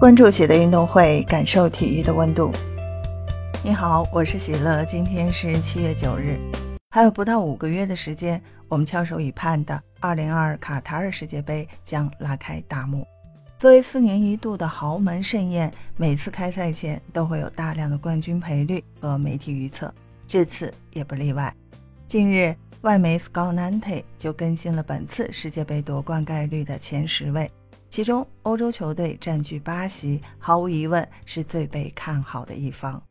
关注喜乐运动会，感受体育的温度。你好，我是喜乐。今天是七月九日，还有不到五个月的时间，我们翘首以盼的2022卡塔尔世界杯将拉开大幕。作为四年一度的豪门盛宴，每次开赛前都会有大量的冠军赔率和媒体预测，这次也不例外。近日，外媒 Scout 就更新了本次世界杯夺冠概率的前十位。其中，欧洲球队占据八席，毫无疑问是最被看好的一方。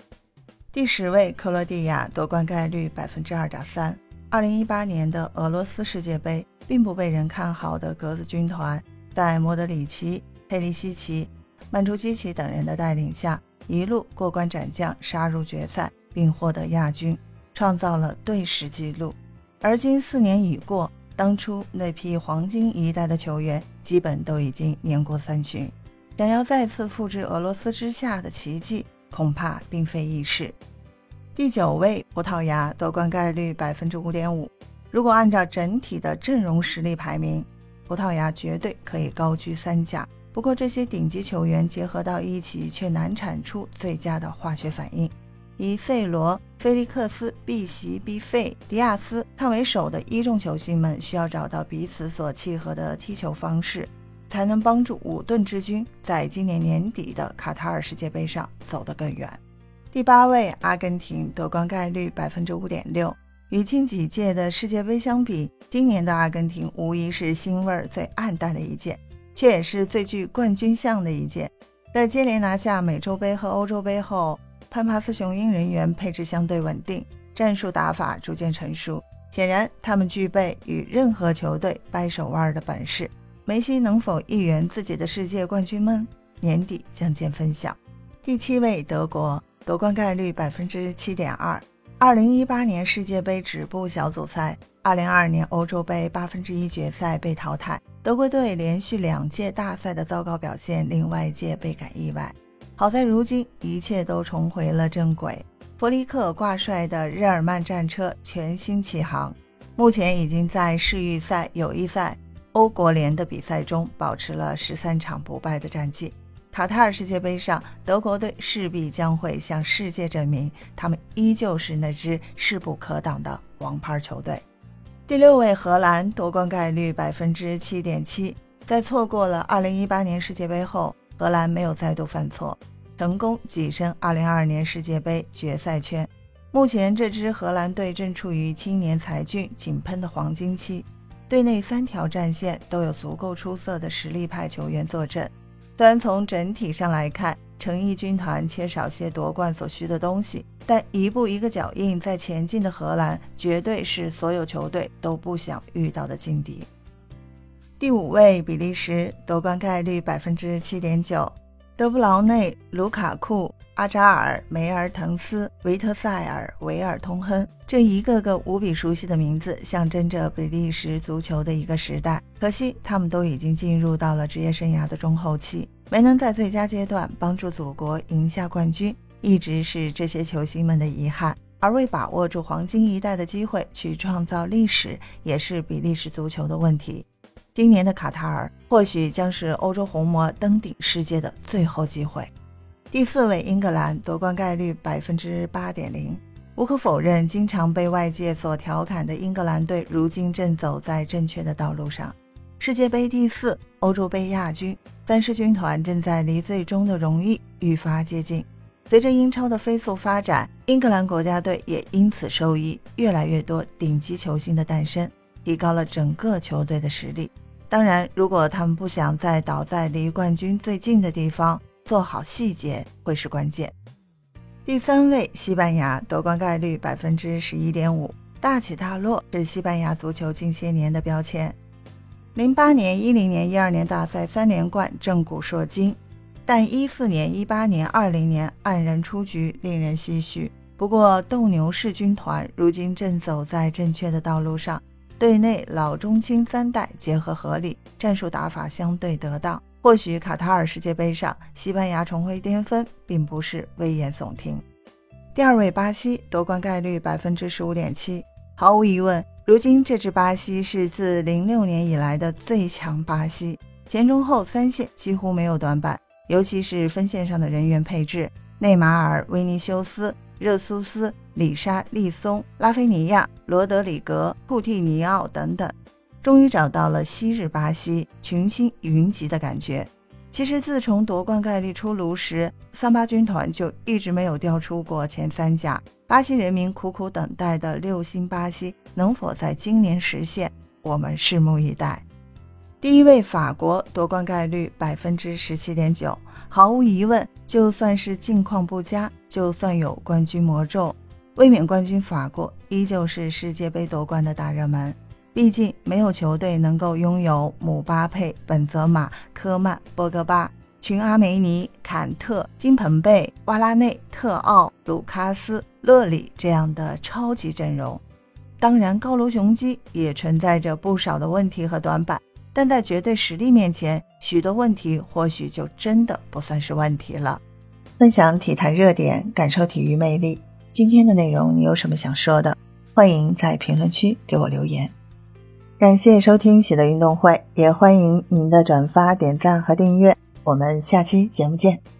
第十位，克罗地亚夺冠概率百分之二点三。二零一八年的俄罗斯世界杯，并不被人看好的格子军团，在莫德里奇、佩利西奇、曼朱基奇等人的带领下，一路过关斩将，杀入决赛，并获得亚军，创造了队史纪录。而今四年已过。当初那批黄金一代的球员，基本都已经年过三旬，想要再次复制俄罗斯之下的奇迹，恐怕并非易事。第九位，葡萄牙夺冠概率百分之五点五。如果按照整体的阵容实力排名，葡萄牙绝对可以高居三甲。不过，这些顶级球员结合到一起，却难产出最佳的化学反应。以 C 罗、菲利克斯、碧玺、毕费、迪亚斯看为首的一众球星们，需要找到彼此所契合的踢球方式，才能帮助五盾之军在今年年底的卡塔尔世界杯上走得更远。第八位，阿根廷夺冠概率百分之五点六。与近几届的世界杯相比，今年的阿根廷无疑是腥味最暗淡的一届，却也是最具冠军相的一届。在接连拿下美洲杯和欧洲杯后，潘帕斯雄鹰人员配置相对稳定，战术打法逐渐成熟。显然，他们具备与任何球队掰手腕的本事。梅西能否一圆自己的世界冠军梦？年底将见分晓。第七位，德国夺冠概率百分之七点二。二零一八年世界杯止步小组赛，二零二二年欧洲杯八分之一决赛被淘汰。德国队连续两届大赛的糟糕表现，令外界倍感意外。好在如今一切都重回了正轨，弗里克挂帅的日耳曼战车全新起航，目前已经在世预赛、友谊赛、欧国联的比赛中保持了十三场不败的战绩。卡塔尔世界杯上，德国队势必将会向世界证明，他们依旧是那支势不可挡的王牌球队。第六位，荷兰夺冠概率百分之七点七，在错过了二零一八年世界杯后。荷兰没有再度犯错，成功跻身2022年世界杯决赛圈。目前，这支荷兰队正处于青年才俊井喷的黄金期，队内三条战线都有足够出色的实力派球员坐镇。虽然从整体上来看，诚意军团缺少些夺冠所需的东西，但一步一个脚印在前进的荷兰，绝对是所有球队都不想遇到的劲敌。第五位，比利时夺冠概率百分之七点九。德布劳内、卢卡库、阿扎尔、梅尔滕斯、维特塞尔、维尔通亨这一个个无比熟悉的名字，象征着比利时足球的一个时代。可惜，他们都已经进入到了职业生涯的中后期，没能在最佳阶段帮助祖国赢下冠军，一直是这些球星们的遗憾。而未把握住黄金一代的机会去创造历史，也是比利时足球的问题。今年的卡塔尔或许将是欧洲红魔登顶世界的最后机会。第四位，英格兰夺冠概率百分之八点零。无可否认，经常被外界所调侃的英格兰队，如今正走在正确的道路上。世界杯第四，欧洲杯亚军，三狮军团正在离最终的荣誉愈发接近。随着英超的飞速发展，英格兰国家队也因此受益，越来越多顶级球星的诞生，提高了整个球队的实力。当然，如果他们不想再倒在离冠军最近的地方，做好细节会是关键。第三位，西班牙夺冠概率百分之十一点五，大起大落是西班牙足球近些年的标签。零八年、一零年、一二年大赛三连冠，震古烁今，但一四年、一八年、二零年黯然出局，令人唏嘘。不过，斗牛士军团如今正走在正确的道路上。队内老中青三代结合合理，战术打法相对得当。或许卡塔尔世界杯上，西班牙重回巅峰，并不是危言耸听。第二位，巴西夺冠概率百分之十五点七。毫无疑问，如今这支巴西是自零六年以来的最强巴西，前中后三线几乎没有短板。尤其是分线上的人员配置，内马尔、维尼修斯、热苏斯、里沙利松、拉菲尼亚、罗德里格、库蒂尼奥等等，终于找到了昔日巴西群星云集的感觉。其实自从夺冠概率出炉时，桑巴军团就一直没有掉出过前三甲。巴西人民苦苦等待的六星巴西能否在今年实现？我们拭目以待。第一位法国夺冠概率百分之十七点九，毫无疑问，就算是境况不佳，就算有冠军魔咒，卫冕冠军法国依旧是世界杯夺冠的大热门。毕竟没有球队能够拥有姆巴佩、本泽马、科曼、博格巴、群阿梅尼、坎特、金彭贝、瓦拉内、特奥、卢卡斯、勒里这样的超级阵容。当然，高卢雄鸡也存在着不少的问题和短板。但在绝对实力面前，许多问题或许就真的不算是问题了。分享体坛热点，感受体育魅力。今天的内容你有什么想说的？欢迎在评论区给我留言。感谢收听喜乐运动会，也欢迎您的转发、点赞和订阅。我们下期节目见。